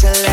to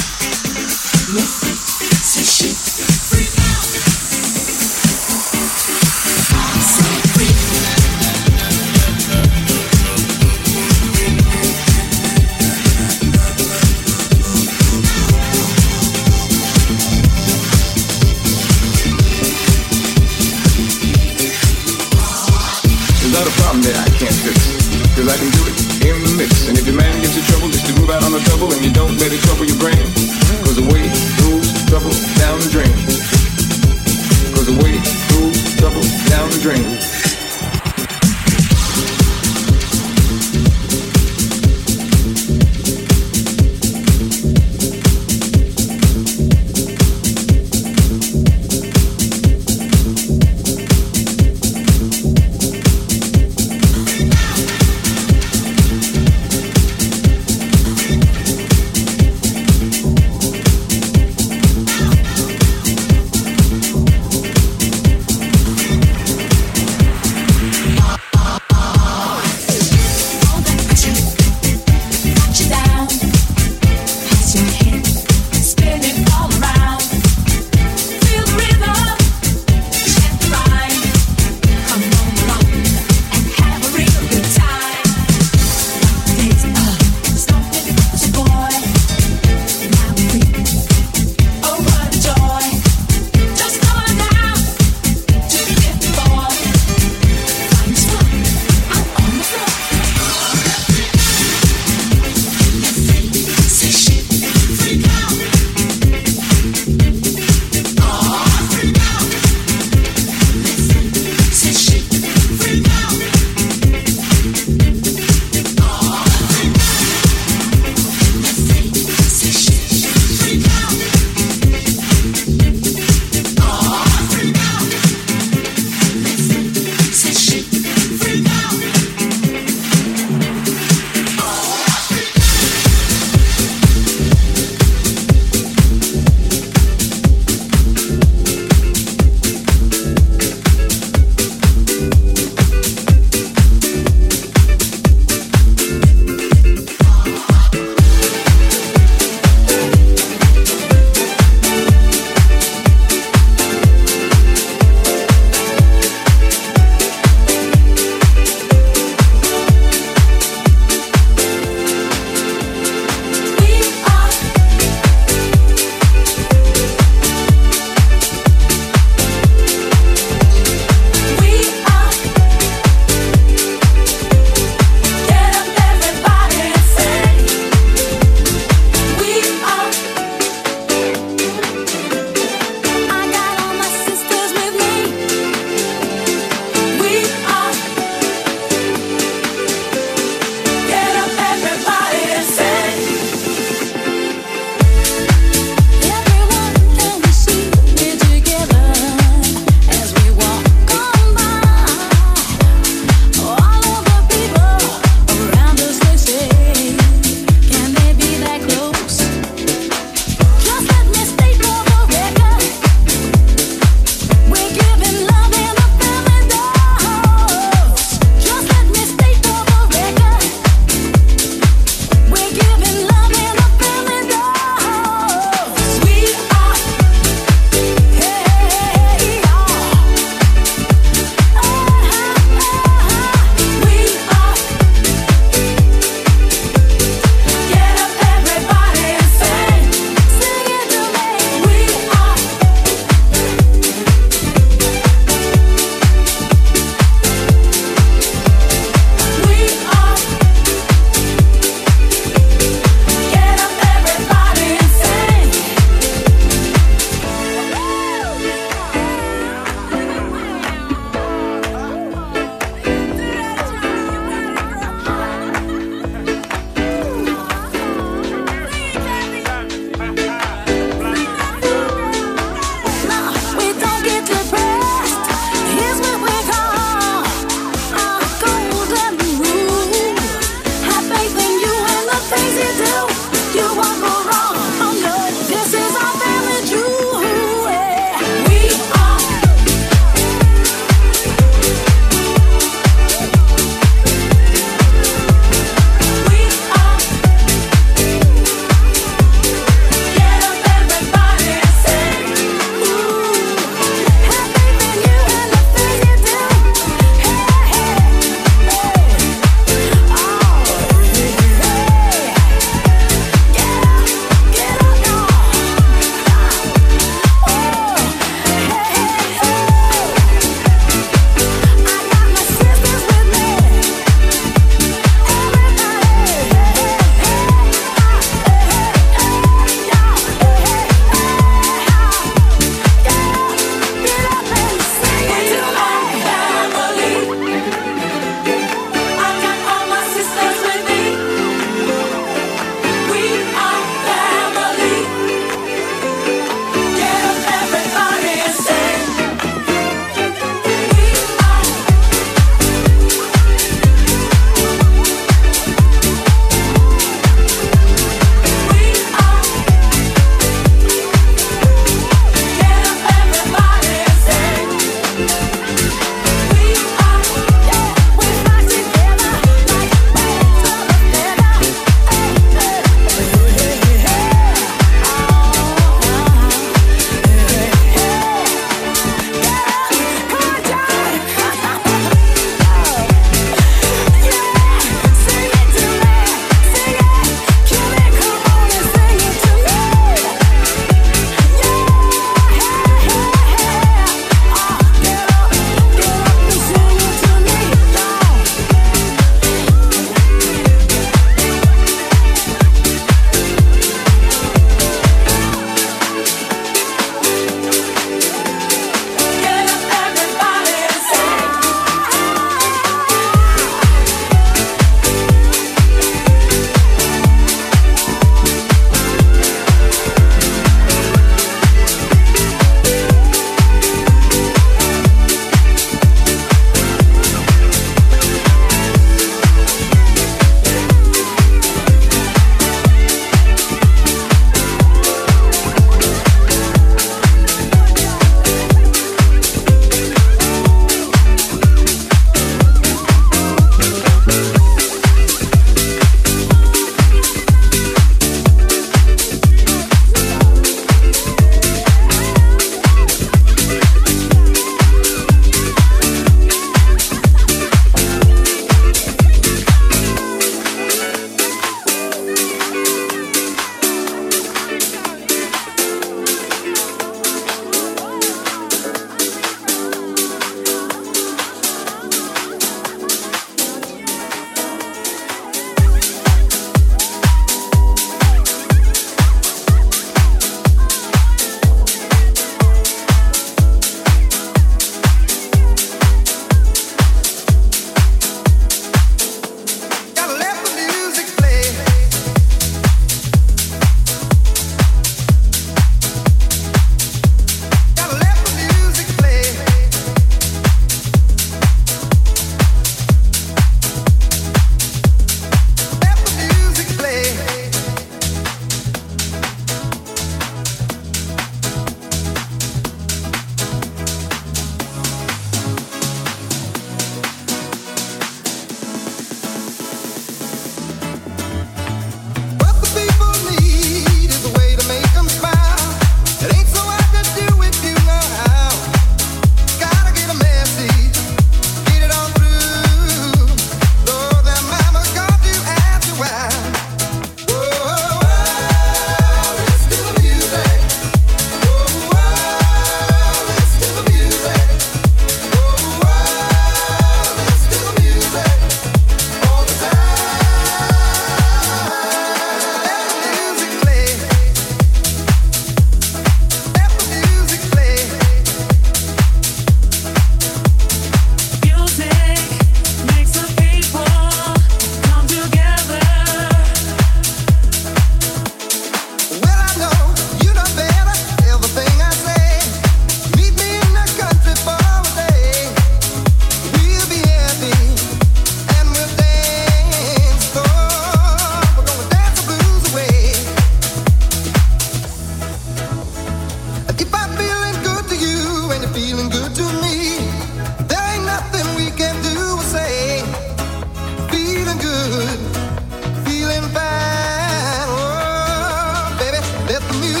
in the sky.